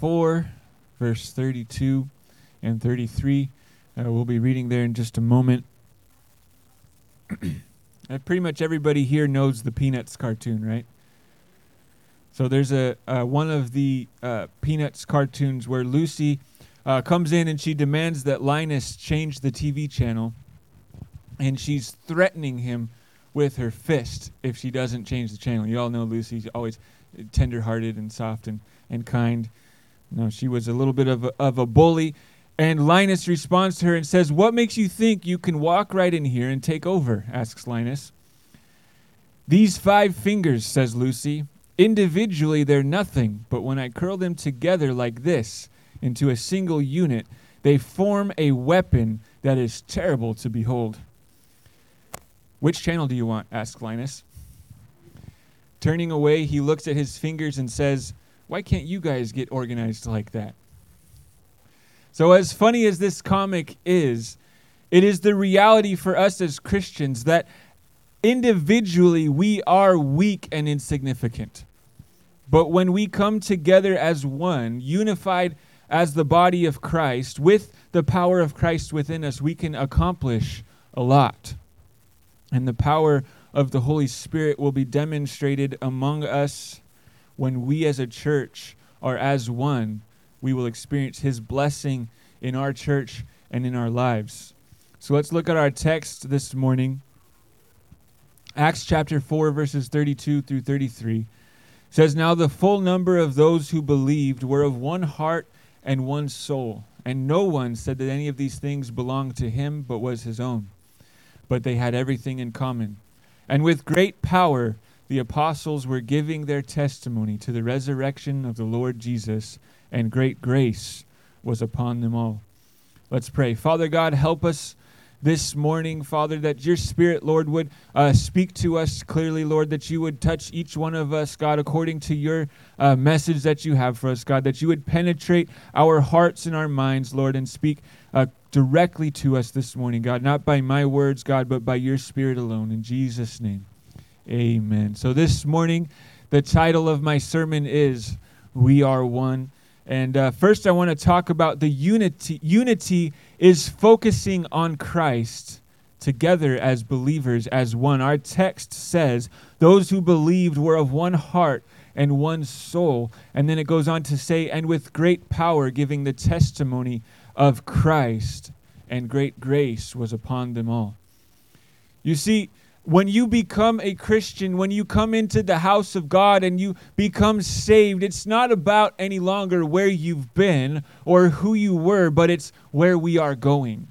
4, verse 32 and 33. Uh, we'll be reading there in just a moment. Uh, pretty much everybody here knows the Peanuts cartoon, right? So there's a uh, one of the uh, Peanuts cartoons where Lucy uh, comes in and she demands that Linus change the TV channel, and she's threatening him with her fist if she doesn't change the channel. You all know Lucy's always tender-hearted and soft and, and kind. No, she was a little bit of a, of a bully. And Linus responds to her and says, What makes you think you can walk right in here and take over? asks Linus. These five fingers, says Lucy. Individually, they're nothing, but when I curl them together like this into a single unit, they form a weapon that is terrible to behold. Which channel do you want? asks Linus. Turning away, he looks at his fingers and says, Why can't you guys get organized like that? So, as funny as this comic is, it is the reality for us as Christians that individually we are weak and insignificant. But when we come together as one, unified as the body of Christ, with the power of Christ within us, we can accomplish a lot. And the power of the Holy Spirit will be demonstrated among us when we as a church are as one we will experience His blessing in our church and in our lives. So let's look at our text this morning. Acts chapter 4, verses 32 through 33 says, Now the full number of those who believed were of one heart and one soul. And no one said that any of these things belonged to him but was his own. But they had everything in common. And with great power, the apostles were giving their testimony to the resurrection of the Lord Jesus and great grace was upon them all. Let's pray. Father God, help us this morning, Father, that your Spirit, Lord, would uh, speak to us clearly, Lord, that you would touch each one of us, God, according to your uh, message that you have for us, God, that you would penetrate our hearts and our minds, Lord, and speak uh, directly to us this morning, God, not by my words, God, but by your Spirit alone. In Jesus' name, amen. So this morning, the title of my sermon is We Are One. And uh, first, I want to talk about the unity. Unity is focusing on Christ together as believers, as one. Our text says, Those who believed were of one heart and one soul. And then it goes on to say, And with great power, giving the testimony of Christ, and great grace was upon them all. You see, when you become a Christian, when you come into the house of God and you become saved, it's not about any longer where you've been or who you were, but it's where we are going,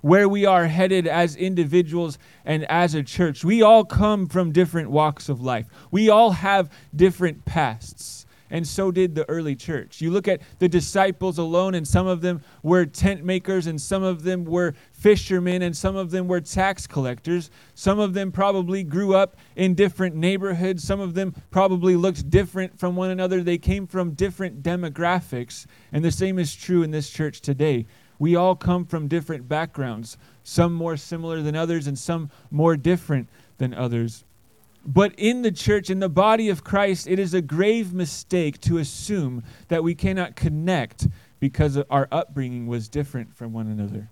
where we are headed as individuals and as a church. We all come from different walks of life, we all have different pasts and so did the early church. You look at the disciples alone, and some of them were tent makers, and some of them were fishermen, and some of them were tax collectors. Some of them probably grew up in different neighborhoods. Some of them probably looked different from one another. They came from different demographics, and the same is true in this church today. We all come from different backgrounds, some more similar than others, and some more different than others. But in the church, in the body of Christ, it is a grave mistake to assume that we cannot connect because our upbringing was different from one another.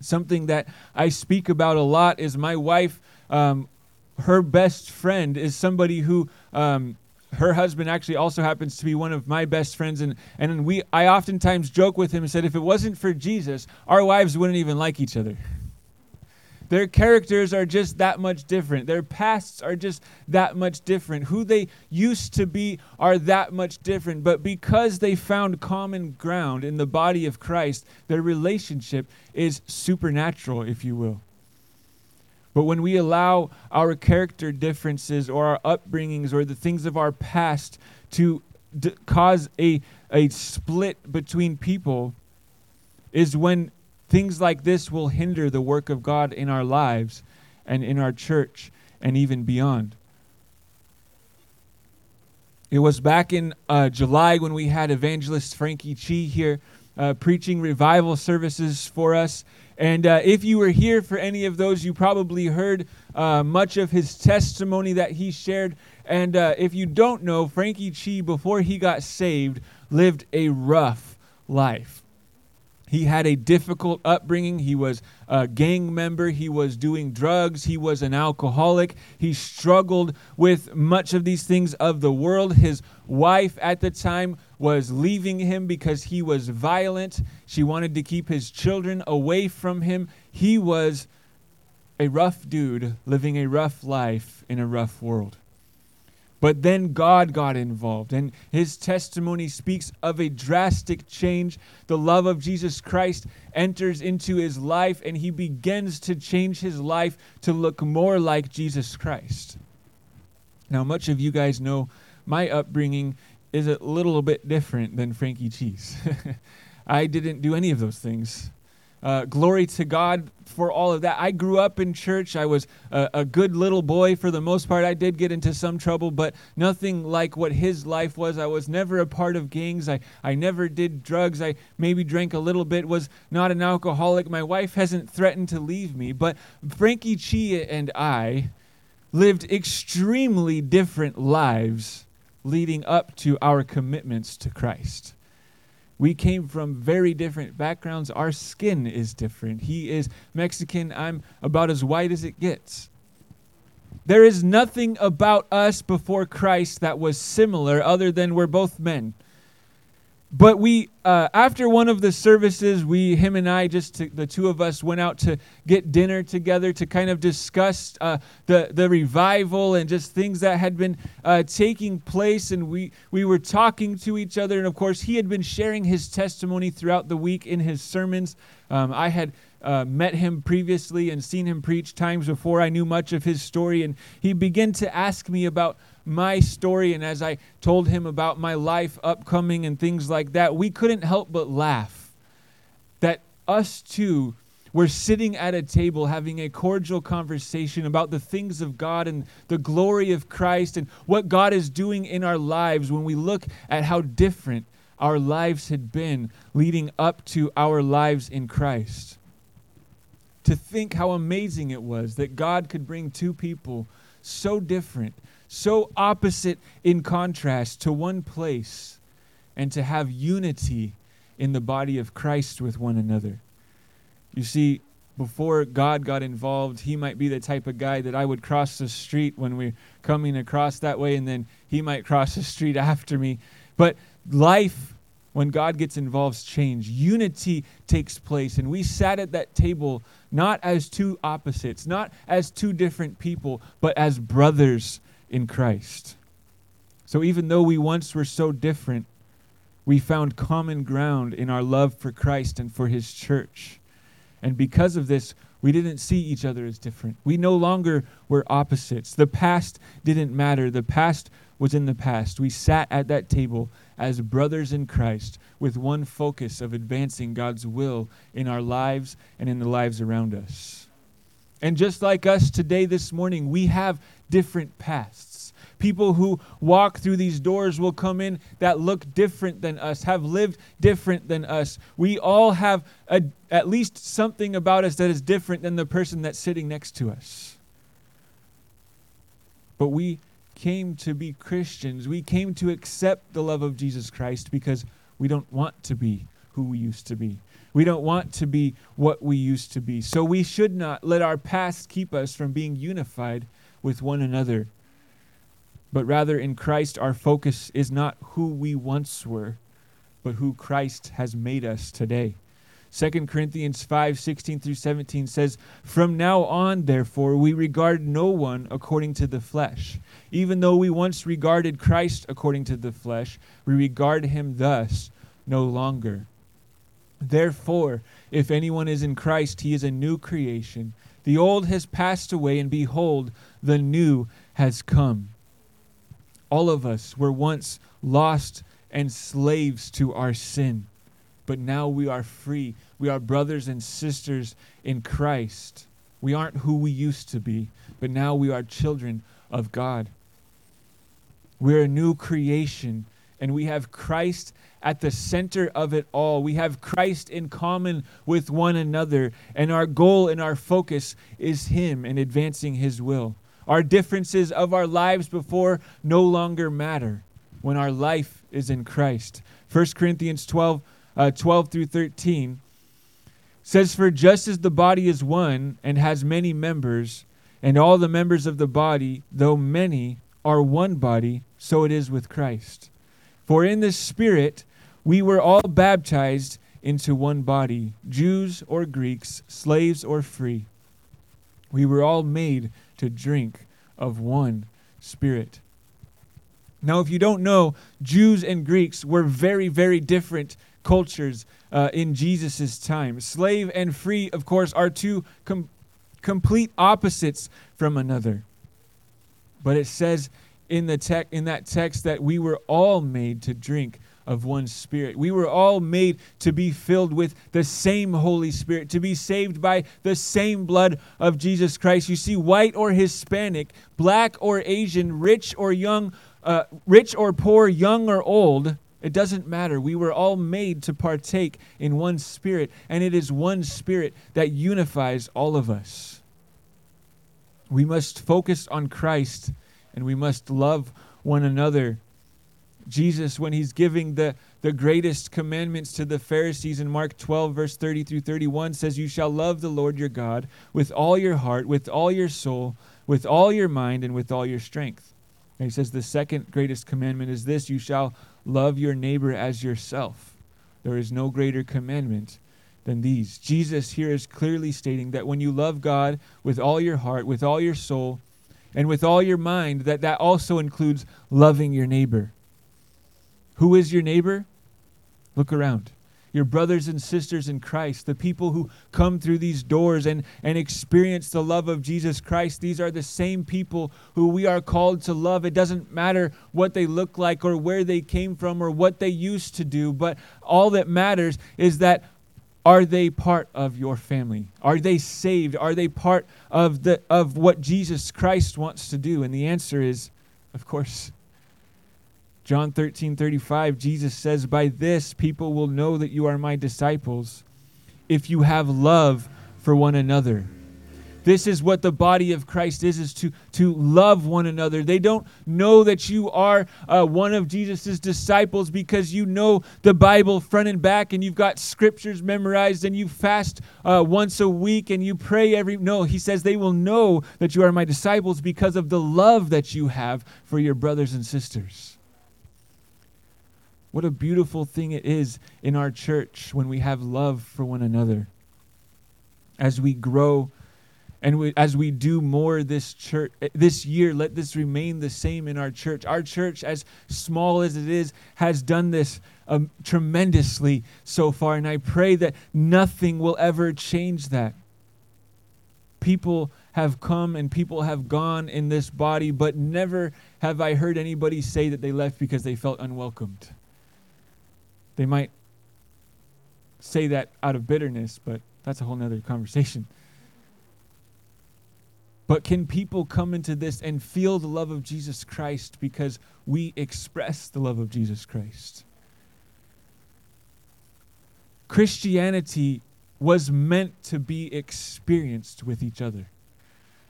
Something that I speak about a lot is my wife, um, her best friend is somebody who. Um, her husband actually also happens to be one of my best friends and, and we I oftentimes joke with him and said if it wasn't for Jesus, our wives wouldn't even like each other. Their characters are just that much different. Their pasts are just that much different. Who they used to be are that much different. But because they found common ground in the body of Christ, their relationship is supernatural, if you will. But when we allow our character differences or our upbringings or the things of our past to d- cause a, a split between people, is when Things like this will hinder the work of God in our lives and in our church and even beyond. It was back in uh, July when we had evangelist Frankie Chi here uh, preaching revival services for us. And uh, if you were here for any of those, you probably heard uh, much of his testimony that he shared. And uh, if you don't know, Frankie Chi, before he got saved, lived a rough life. He had a difficult upbringing. He was a gang member. He was doing drugs. He was an alcoholic. He struggled with much of these things of the world. His wife at the time was leaving him because he was violent. She wanted to keep his children away from him. He was a rough dude living a rough life in a rough world. But then God got involved, and his testimony speaks of a drastic change. The love of Jesus Christ enters into his life, and he begins to change his life to look more like Jesus Christ. Now, much of you guys know my upbringing is a little bit different than Frankie Chi's. I didn't do any of those things. Uh, glory to God for all of that. I grew up in church. I was a, a, good little boy for the most part. I did get into some trouble, but nothing like what his life was. I was never a part of gangs. I, I never did drugs. I maybe drank a little bit, was not an alcoholic. My wife hasn't threatened to leave me, but Frankie Chia and I lived extremely different lives leading up to our commitments to Christ. We came from very different backgrounds. Our skin is different. He is Mexican. I'm about as white as it gets. There is nothing about us before Christ that was similar other than we're both men but we uh, after one of the services we him and i just the two of us went out to get dinner together to kind of discuss uh, the, the revival and just things that had been uh, taking place. And we, we were talking to each other. And of course he had been sharing his testimony throughout the week in his sermons. Um, i had uh, met him previously and seen him preach times before i knew much of his story and he began to ask me about my story and as I told him about my life upcoming and things like that, we couldn't help but laugh that us two were sitting at a table having a cordial conversation about the things of God and the glory of Christ and what God is doing in our lives when we look at how different our lives had been leading up to our lives in Christ. To think how amazing it was that God could bring two people so different so opposite in contrast to one place and to have unity in the body of Christ with one another. You see, before God got involved, he might be the type of guy that I would cross the street when we're coming across that way, and then he might cross the street after me. But life, when God gets involved, change. Unity takes place. And we sat at that table not as two opposites, not as two different people, but as brothers in Christ. So even though we once were so different, we found common ground in our love for Christ and for his church. And because of this, we didn't see each other as different. We no longer were opposites. The past didn't matter. The past was in the past. We sat at that table as brothers in Christ with one focus of advancing God's will in our lives and in the lives around us. And just like us today, this morning, we have different pasts. People who walk through these doors will come in that look different than us, have lived different than us. We all have a, at least something about us that is different than the person that's sitting next to us. But we came to be Christians. We came to accept the love of Jesus Christ because we don't want to be who we used to be. We don't want to be what we used to be. So we should not let our past keep us from being unified with one another. But rather, in Christ, our focus is not who we once were, but who Christ has made us today. 2 Corinthians 5 16 through 17 says, From now on, therefore, we regard no one according to the flesh. Even though we once regarded Christ according to the flesh, we regard him thus no longer. Therefore, if anyone is in Christ, he is a new creation. The old has passed away, and behold, the new has come. All of us were once lost and slaves to our sin, but now we are free. We are brothers and sisters in Christ. We aren't who we used to be, but now we are children of God. We're a new creation, and we have Christ at the center of it all. We have Christ in common with one another, and our goal and our focus is Him and advancing His will. Our differences of our lives before no longer matter when our life is in Christ. 1 Corinthians 12, uh, 12 through 13 says, For just as the body is one and has many members, and all the members of the body, though many, are one body, so it is with Christ. For in the Spirit we were all baptized into one body, Jews or Greeks, slaves or free. We were all made to drink of one Spirit. Now, if you don't know, Jews and Greeks were very, very different cultures uh, in Jesus' time. Slave and free, of course, are two com- complete opposites from another. But it says in, the te- in that text that we were all made to drink of one Spirit. We were all made to be filled with the same Holy Spirit, to be saved by the same blood of Jesus Christ. You see, white or Hispanic, black or Asian, rich or young, uh, rich or poor, young or old, it doesn't matter. We were all made to partake in one Spirit, and it is one Spirit that unifies all of us. We must focus on Christ and we must love one another Jesus, when he's giving the, the greatest commandments to the Pharisees in Mark 12, verse 30 through 31, says, You shall love the Lord your God with all your heart, with all your soul, with all your mind, and with all your strength. And he says, The second greatest commandment is this you shall love your neighbor as yourself. There is no greater commandment than these. Jesus here is clearly stating that when you love God with all your heart, with all your soul, and with all your mind, that that also includes loving your neighbor. Who is your neighbor? Look around. Your brothers and sisters in Christ, the people who come through these doors and, and experience the love of Jesus Christ, these are the same people who we are called to love. It doesn't matter what they look like or where they came from or what they used to do, but all that matters is that are they part of your family? Are they saved? Are they part of, the, of what Jesus Christ wants to do? And the answer is, of course, John 13, 35, Jesus says, By this people will know that you are my disciples if you have love for one another. This is what the body of Christ is, is to, to love one another. They don't know that you are uh, one of Jesus' disciples because you know the Bible front and back and you've got scriptures memorized and you fast uh, once a week and you pray every. No, he says they will know that you are my disciples because of the love that you have for your brothers and sisters. What a beautiful thing it is in our church when we have love for one another. As we grow and we, as we do more this church this year, let this remain the same in our church. Our church, as small as it is, has done this um, tremendously so far, and I pray that nothing will ever change that. People have come and people have gone in this body, but never have I heard anybody say that they left because they felt unwelcomed. They might say that out of bitterness, but that's a whole nother conversation. But can people come into this and feel the love of Jesus Christ because we express the love of Jesus Christ? Christianity was meant to be experienced with each other.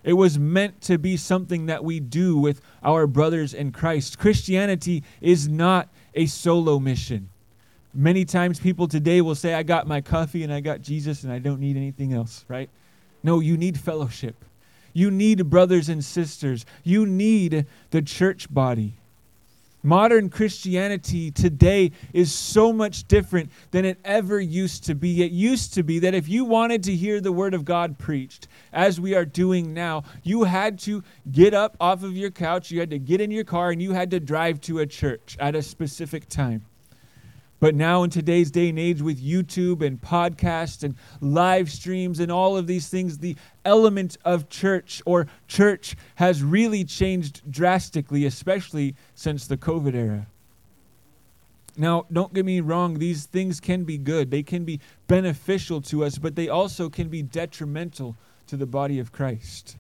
It was meant to be something that we do with our brothers in Christ. Christianity is not a solo mission. Many times people today will say, I got my coffee and I got Jesus and I don't need anything else, right? No, you need fellowship. You need brothers and sisters. You need the church body. Modern Christianity today is so much different than it ever used to be. It used to be that if you wanted to hear the Word of God preached, as we are doing now, you had to get up off of your couch, you had to get in your car, and you had to drive to a church at a specific time. But now, in today's day and age, with YouTube and podcasts and live streams and all of these things, the element of church or church has really changed drastically, especially since the COVID era. Now, don't get me wrong, these things can be good, they can be beneficial to us, but they also can be detrimental to the body of Christ.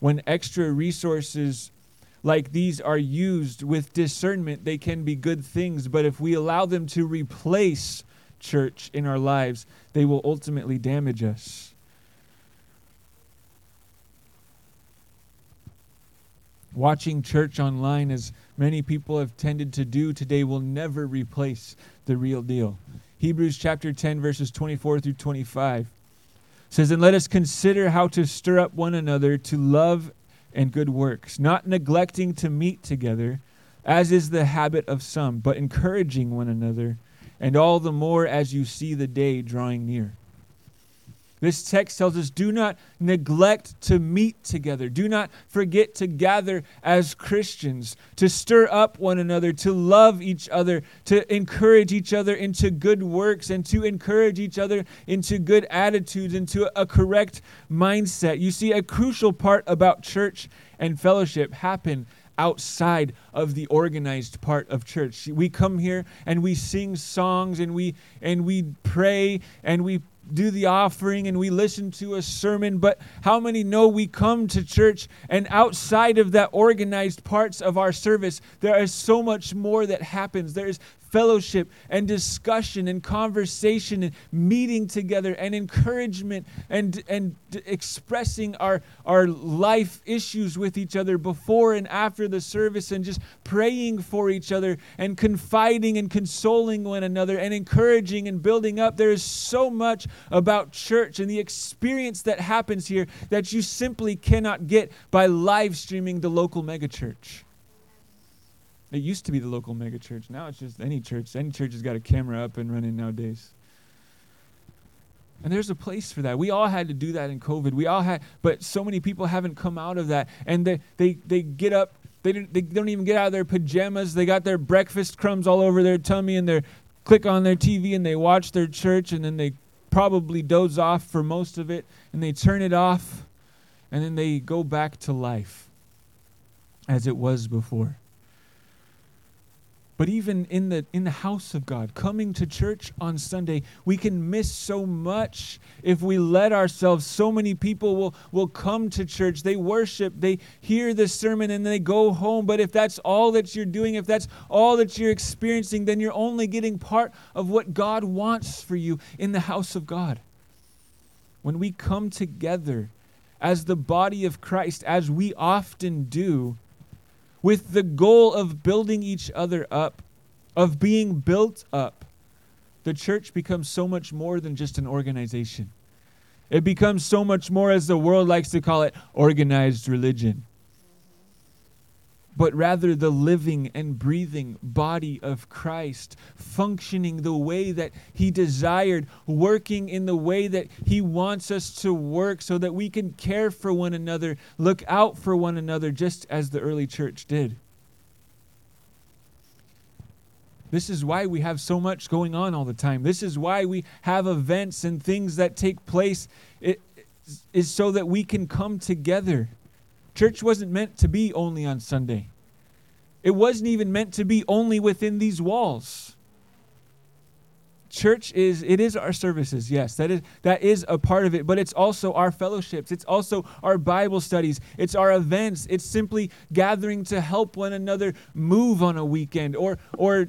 When extra resources like these are used with discernment, they can be good things. But if we allow them to replace church in our lives, they will ultimately damage us. Watching church online, as many people have tended to do today will never replace the real deal. Hebrews chapter 10, verses 24 through 25 says, And let us consider how to stir up one another to love and good works, not neglecting to meet together, as is the habit of some, but encouraging one another, and all the more as you see the day drawing near. This text tells us do not neglect to meet together. Do not forget to gather as Christians, to stir up one another, to love each other, to encourage each other into good works, and to encourage each other into good attitudes, into a correct mindset. You see, a crucial part about church and fellowship happen outside of the organized part of church. We come here and we sing songs and we and we pray and we do the offering and we listen to a sermon, but how many know we come to church and outside of that organized parts of our service, there is so much more that happens. There is fellowship and discussion and conversation and meeting together and encouragement and, and expressing our, our life issues with each other before and after the service and just praying for each other and confiding and consoling one another and encouraging and building up. There is so much about church and the experience that happens here that you simply cannot get by live streaming the local megachurch. It used to be the local megachurch. Now it's just any church. Any church has got a camera up and running nowadays. And there's a place for that. We all had to do that in COVID. We all had, but so many people haven't come out of that. And they, they, they get up, they don't, they don't even get out of their pajamas. They got their breakfast crumbs all over their tummy and they click on their TV and they watch their church and then they probably doze off for most of it and they turn it off and then they go back to life as it was before. But even in the in the house of God, coming to church on Sunday, we can miss so much if we let ourselves. So many people will will come to church, they worship, they hear the sermon and they go home, but if that's all that you're doing, if that's all that you're experiencing, then you're only getting part of what God wants for you in the house of God. When we come together as the body of Christ, as we often do, with the goal of building each other up, of being built up, the church becomes so much more than just an organization. It becomes so much more, as the world likes to call it, organized religion but rather the living and breathing body of Christ, functioning the way that He desired, working in the way that He wants us to work so that we can care for one another, look out for one another, just as the early church did. This is why we have so much going on all the time. This is why we have events and things that take place. It is so that we can come together Church wasn't meant to be only on Sunday. It wasn't even meant to be only within these walls. Church is it is our services, yes. That is that is a part of it, but it's also our fellowships. It's also our Bible studies. It's our events. It's simply gathering to help one another move on a weekend or or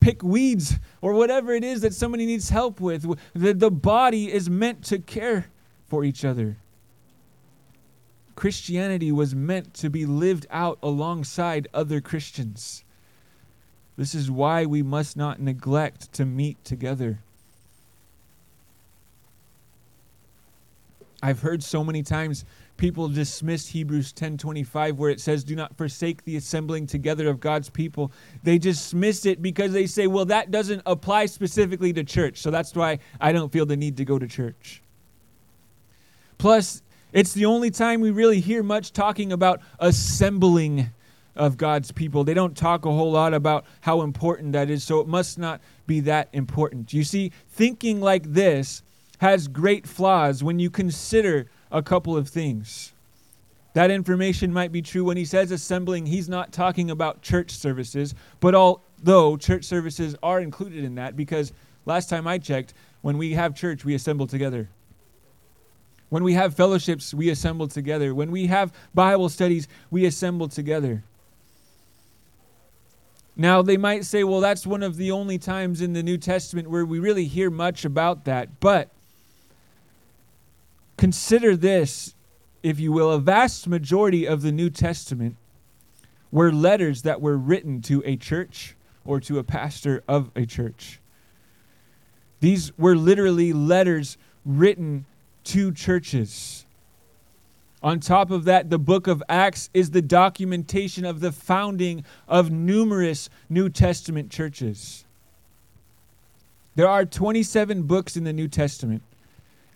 pick weeds or whatever it is that somebody needs help with. The, the body is meant to care for each other. Christianity was meant to be lived out alongside other Christians. This is why we must not neglect to meet together. I've heard so many times people dismiss Hebrews 10:25 where it says do not forsake the assembling together of God's people. They dismiss it because they say, "Well, that doesn't apply specifically to church, so that's why I don't feel the need to go to church." Plus, it's the only time we really hear much talking about assembling of God's people. They don't talk a whole lot about how important that is, so it must not be that important. You see, thinking like this has great flaws when you consider a couple of things. That information might be true when he says assembling, he's not talking about church services, but although church services are included in that, because last time I checked, when we have church, we assemble together. When we have fellowships, we assemble together. When we have Bible studies, we assemble together. Now, they might say, well, that's one of the only times in the New Testament where we really hear much about that. But consider this, if you will, a vast majority of the New Testament were letters that were written to a church or to a pastor of a church. These were literally letters written to churches. On top of that, the book of Acts is the documentation of the founding of numerous New Testament churches. There are 27 books in the New Testament.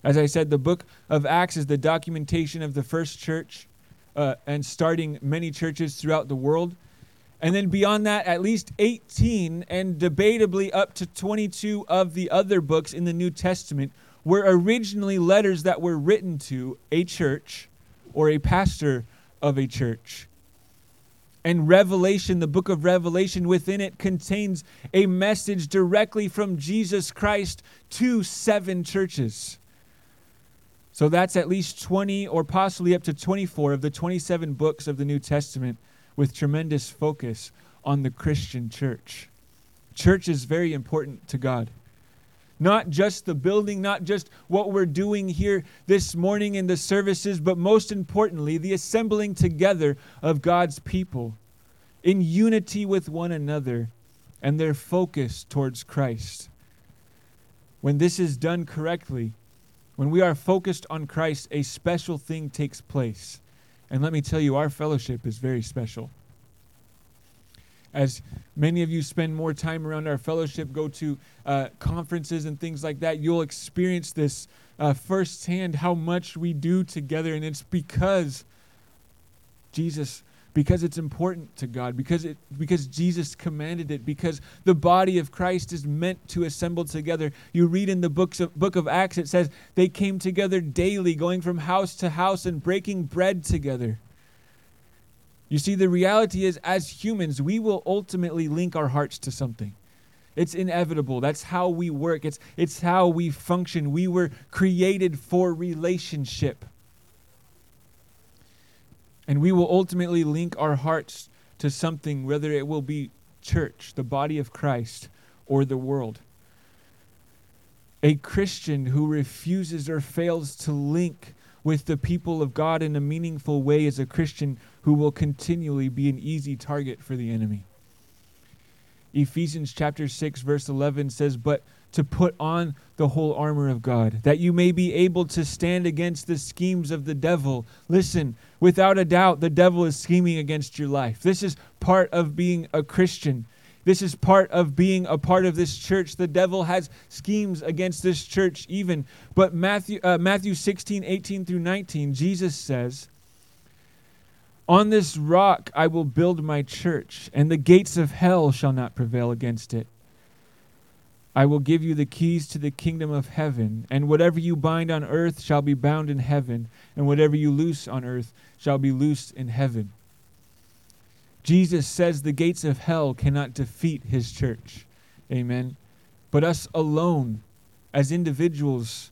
As I said, the book of Acts is the documentation of the first church uh, and starting many churches throughout the world. And then beyond that, at least 18 and debatably up to 22 of the other books in the New Testament were originally letters that were written to a church or a pastor of a church. And Revelation, the book of Revelation, within it contains a message directly from Jesus Christ to seven churches. So that's at least 20 or possibly up to 24 of the 27 books of the New Testament with tremendous focus on the Christian church. Church is very important to God. Not just the building, not just what we're doing here this morning in the services, but most importantly, the assembling together of God's people in unity with one another and their focus towards Christ. When this is done correctly, when we are focused on Christ, a special thing takes place. And let me tell you, our fellowship is very special. As many of you spend more time around our fellowship, go to uh, conferences and things like that, you'll experience this uh, firsthand how much we do together. And it's because Jesus because it's important to God, because it because Jesus commanded it, because the body of Christ is meant to assemble together. You read in the books of, book of Acts, it says they came together daily, going from house to house and breaking bread together. You see, the reality is, as humans, we will ultimately link our hearts to something. It's inevitable. That's how we work. It's, it's how we function. We were created for relationship. And we will ultimately link our hearts to something, whether it will be church, the body of Christ, or the world. A Christian who refuses or fails to link with the people of God in a meaningful way is a Christian who will continually be an easy target for the enemy. Ephesians chapter 6 verse 11 says, "But to put on the whole armor of God, that you may be able to stand against the schemes of the devil. Listen, without a doubt, the devil is scheming against your life. This is part of being a Christian. This is part of being a part of this church. The devil has schemes against this church, even. But Matthew, uh, Matthew 16, 18 through 19, Jesus says, On this rock I will build my church, and the gates of hell shall not prevail against it. I will give you the keys to the kingdom of heaven, and whatever you bind on earth shall be bound in heaven, and whatever you loose on earth shall be loosed in heaven. Jesus says the gates of hell cannot defeat his church. Amen. But us alone, as individuals,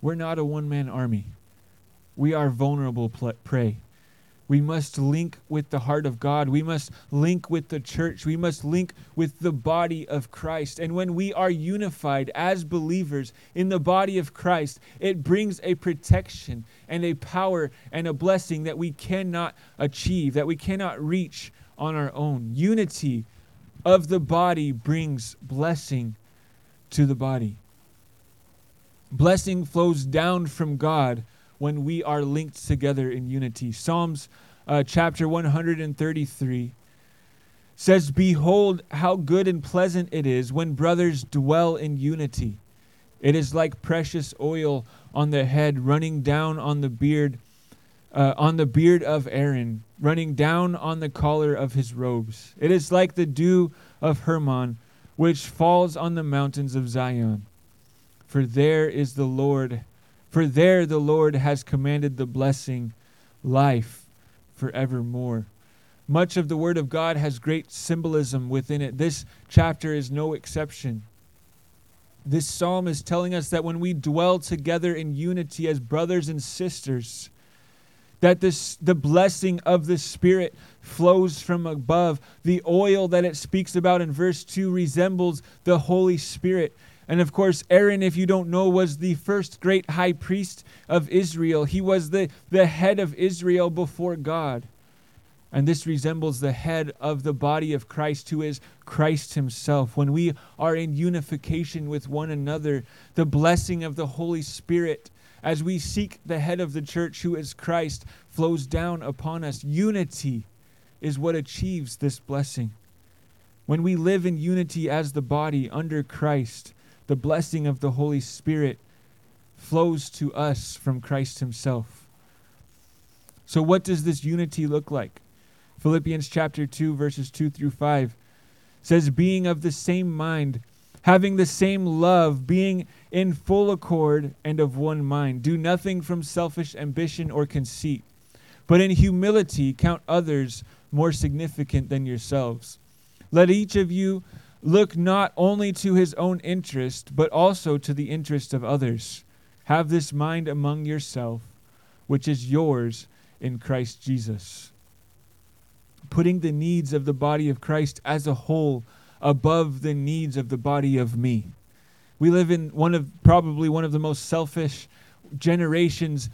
we're not a one man army. We are vulnerable prey. We must link with the heart of God. We must link with the church. We must link with the body of Christ. And when we are unified as believers in the body of Christ, it brings a protection and a power and a blessing that we cannot achieve, that we cannot reach on our own. Unity of the body brings blessing to the body. Blessing flows down from God when we are linked together in unity. Psalms uh, chapter 133 says, Behold, how good and pleasant it is when brothers dwell in unity. It is like precious oil on the head, running down on the beard, uh, on the beard of Aaron, running down on the collar of his robes. It is like the dew of Hermon, which falls on the mountains of Zion. For there is the Lord for there the Lord has commanded the blessing, life forevermore. Much of the Word of God has great symbolism within it. This chapter is no exception. This psalm is telling us that when we dwell together in unity as brothers and sisters, that this, the blessing of the Spirit flows from above. The oil that it speaks about in verse 2 resembles the Holy Spirit. And of course, Aaron, if you don't know, was the first great high priest of Israel. He was the, the head of Israel before God. And this resembles the head of the body of Christ, who is Christ Himself. When we are in unification with one another, the blessing of the Holy Spirit, as we seek the head of the church, who is Christ, flows down upon us. Unity is what achieves this blessing. When we live in unity as the body under Christ, the blessing of the Holy Spirit flows to us from Christ Himself. So, what does this unity look like? Philippians chapter 2, verses 2 through 5 says, Being of the same mind, having the same love, being in full accord and of one mind. Do nothing from selfish ambition or conceit, but in humility count others more significant than yourselves. Let each of you look not only to his own interest, but also to the interest of others. Have this mind among yourself, which is yours in Christ Jesus putting the needs of the body of Christ as a whole above the needs of the body of me. We live in one of probably one of the most selfish generations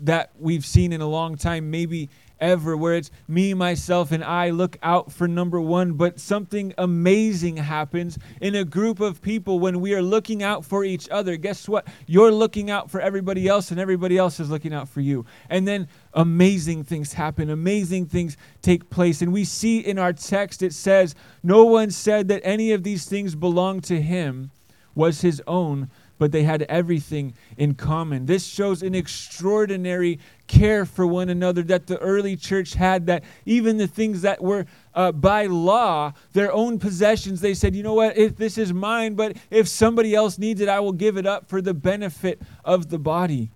that we've seen in a long time, maybe ever where it's me, myself, and I look out for number one. But something amazing happens in a group of people when we are looking out for each other. Guess what? You're looking out for everybody else, and everybody else is looking out for you. And then amazing things happen, amazing things take place. And we see in our text it says, No one said that any of these things belonged to him, was his own but they had everything in common. This shows an extraordinary care for one another that the early church had, that even the things that were uh, by law, their own possessions, they said, you know what, if this is mine, but if somebody else needs it, I will give it up for the benefit of the body.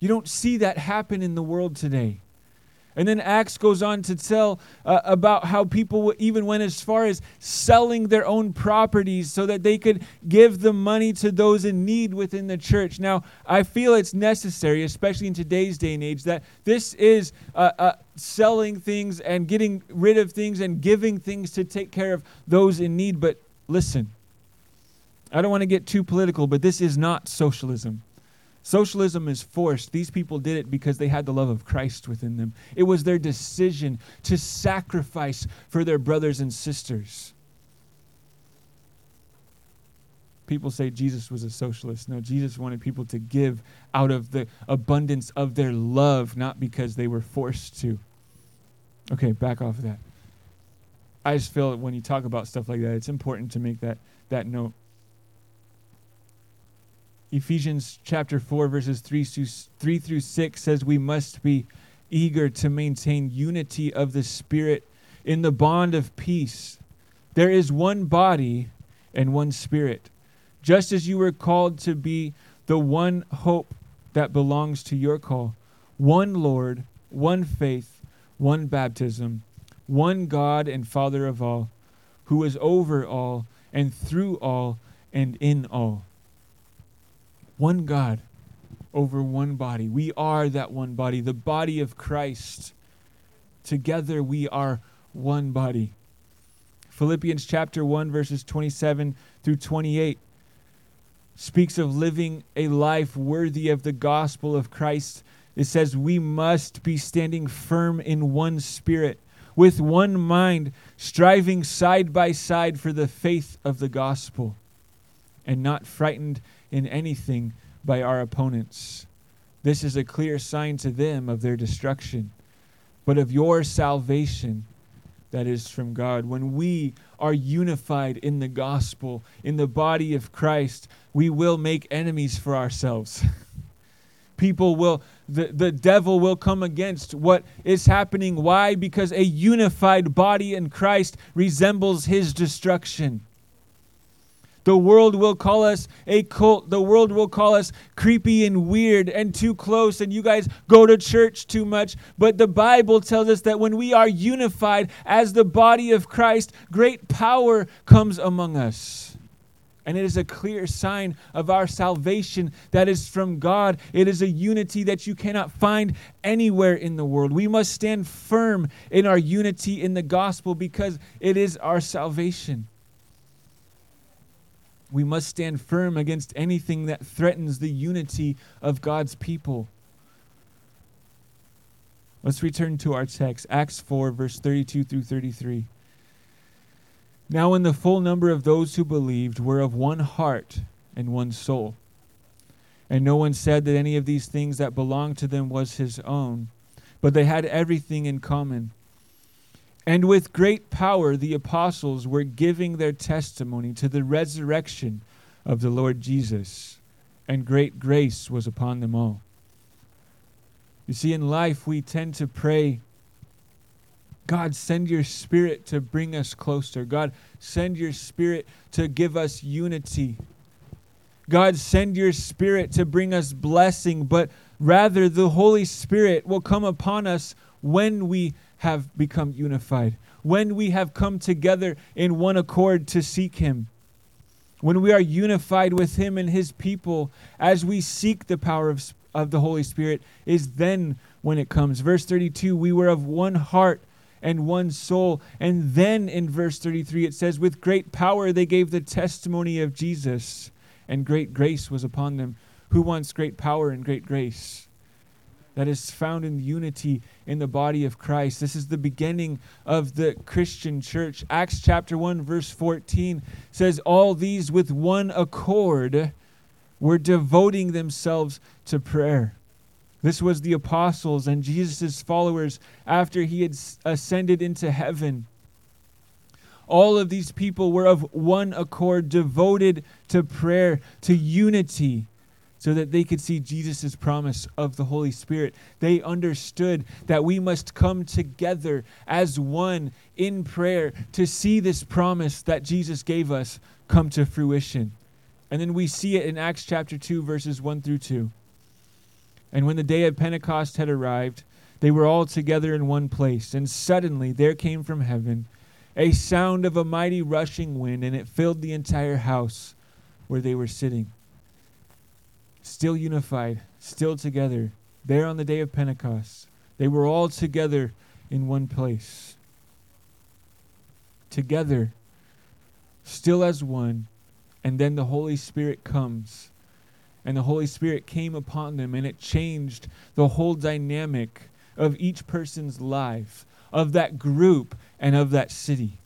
You don't see that happen in the world today. And then Acts goes on to tell uh, about how people even went as far as selling their own properties so that they could give the money to those in need within the church. Now, I feel it's necessary, especially in today's day and age, that this is uh, uh, selling things and getting rid of things and giving things to take care of those in need. But listen, I don't want to get too political, but this is not socialism. Socialism is forced. These people did it because they had the love of Christ within them. It was their decision to sacrifice for their brothers and sisters. People say Jesus was a socialist. No, Jesus wanted people to give out of the abundance of their love, not because they were forced to. Okay, back off of that. I just feel that when you talk about stuff like that, it's important to make that, that note. Ephesians chapter 4, verses 3 through, 3 through 6 says we must be eager to maintain unity of the Spirit in the bond of peace. There is one body and one Spirit, just as you were called to be the one hope that belongs to your call. One Lord, one faith, one baptism, one God and Father of all, who is over all and through all and in all one God over one body. We are that one body, the body of Christ. Together we are one body. Philippians chapter 1, verses 27 through 28 speaks of living a life worthy of the gospel of Christ. It says, We must be standing firm in one spirit, with one mind, striving side by side for the faith of the gospel, and not frightened in anything by our opponents. This is a clear sign to them of their destruction, but of your salvation that is from God. When we are unified in the gospel, in the body of Christ, we will make enemies for ourselves. People will, the, the devil will come against what is happening. Why? Because a unified body in Christ resembles his destruction. The world will call us a cult. The world will call us creepy and weird and too close, and you guys go to church too much. But the Bible tells us that when we are unified as the body of Christ, great power comes among us. And it is a clear sign of our salvation that is from God. It is a unity that you cannot find anywhere in the world. We must stand firm in our unity in the gospel because it is our salvation. We must stand firm against anything that threatens the unity of God's people. Let's return to our text, Acts 4, verse 32 through 33. Now, when the full number of those who believed were of one heart and one soul, and no one said that any of these things that belonged to them was his own, but they had everything in common. And with great power the apostles were giving their testimony to the resurrection of the Lord Jesus, and great grace was upon them all. You see, in life, we tend to pray, God, send your spirit to bring us closer. God, send your spirit to give us unity. God, send your spirit to bring us blessing, but rather the Holy Spirit will come upon us when we have become unified, when we have come together in one accord to seek Him. When we are unified with Him and His people, as we seek the power of, of the Holy Spirit, is then when it comes. Verse 32 we were of one heart and one soul. And then in verse 33 it says, With great power they gave the testimony of Jesus and great grace was upon them. Who wants great power and great grace? That is found in unity in the body of Christ. This is the beginning of the Christian church. Acts chapter 1, verse 14 says, All these with one accord were devoting themselves to prayer. This was the apostles and Jesus' followers after he had ascended into heaven. All of these people were of one accord, devoted to prayer, to unity, so that they could see Jesus' promise of the Holy Spirit. They understood that we must come together as one in prayer to see this promise that Jesus gave us come to fruition. And then we see it in Acts chapter 2, verses 1 through 2. And when the day of Pentecost had arrived, they were all together in one place. And suddenly there came from heaven a sound of a mighty rushing wind, and it filled the entire house where they were sitting. Still unified, still together, there on the day of Pentecost. They were all together in one place. Together, still as one, and then the Holy Spirit comes. And the Holy Spirit came upon them, and it changed the whole dynamic of each person's life, of that group, and of that city.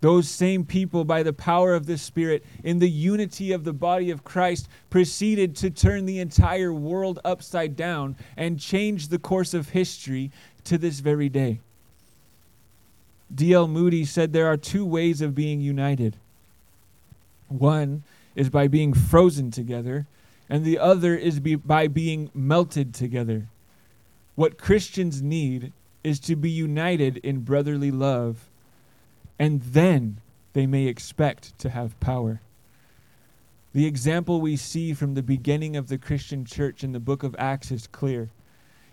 Those same people, by the power of the Spirit, in the unity of the body of Christ, proceeded to turn the entire world upside down and change the course of history to this very day. D.L. Moody said there are two ways of being united. One is by being frozen together, and the other is be, by being melted together. What Christians need is to be united in brotherly love, and then they may expect to have power. The example we see from the beginning of the Christian church in the book of Acts is clear.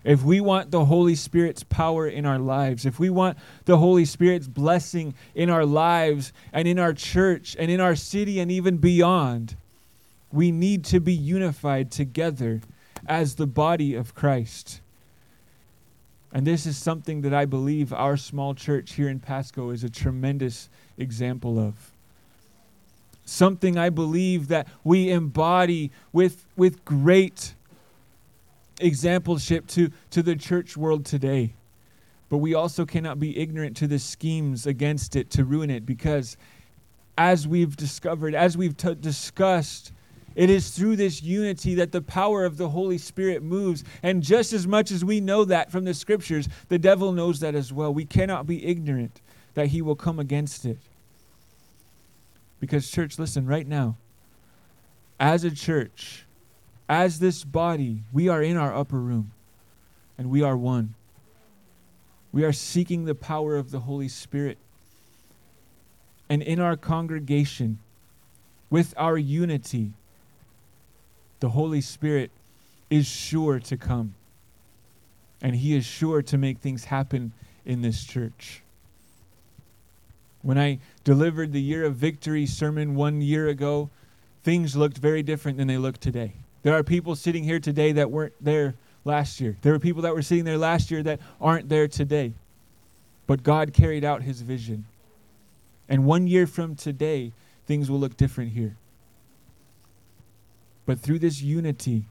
If we want the Holy Spirit's power in our lives, if we want the Holy Spirit's blessing in our lives and in our church and in our city and even beyond, we need to be unified together as the body of Christ. And this is something that I believe our small church here in Pasco is a tremendous example of. Something I believe that we embody with, with great exampleship to, to the church world today. But we also cannot be ignorant to the schemes against it to ruin it because, as we've discovered, as we've t- discussed, it is through this unity that the power of the Holy Spirit moves. And just as much as we know that from the scriptures, the devil knows that as well. We cannot be ignorant that he will come against it. Because, church, listen, right now, as a church, as this body, we are in our upper room and we are one. We are seeking the power of the Holy Spirit. And in our congregation, with our unity, the Holy Spirit is sure to come. And He is sure to make things happen in this church. When I delivered the Year of Victory sermon one year ago, things looked very different than they look today. There are people sitting here today that weren't there last year. There were people that were sitting there last year that aren't there today. But God carried out His vision. And one year from today, things will look different here. But through this unity,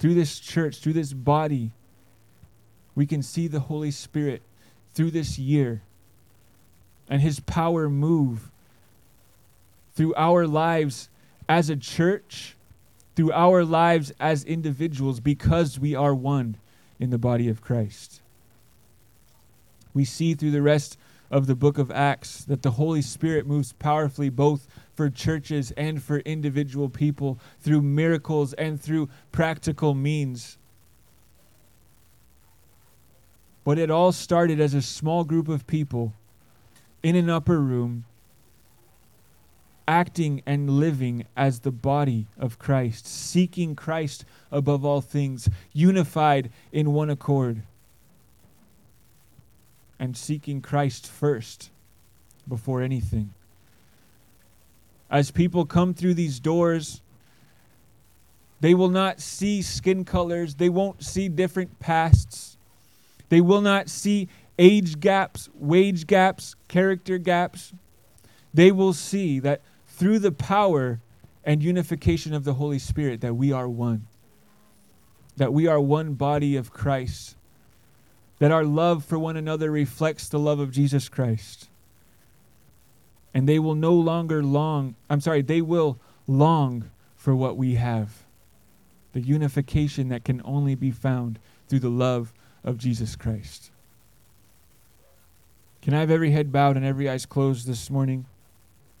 through this church, through this body, we can see the Holy Spirit through this year and His power move through our lives as a church, through our lives as individuals, because we are one in the body of Christ. We see through the rest of the book of Acts that the Holy Spirit moves powerfully both for churches and for individual people through miracles and through practical means. But it all started as a small group of people in an upper room acting and living as the body of Christ, seeking Christ above all things, unified in one accord, and seeking Christ first before anything. As people come through these doors, they will not see skin colors, they won't see different pasts, they will not see age gaps, wage gaps, character gaps. They will see that through the power and unification of the Holy Spirit that we are one. That we are one body of Christ. That our love for one another reflects the love of Jesus Christ. And they will no longer long, I'm sorry, they will long for what we have. The unification that can only be found through the love of Jesus Christ. Can I have every head bowed and every eyes closed this morning?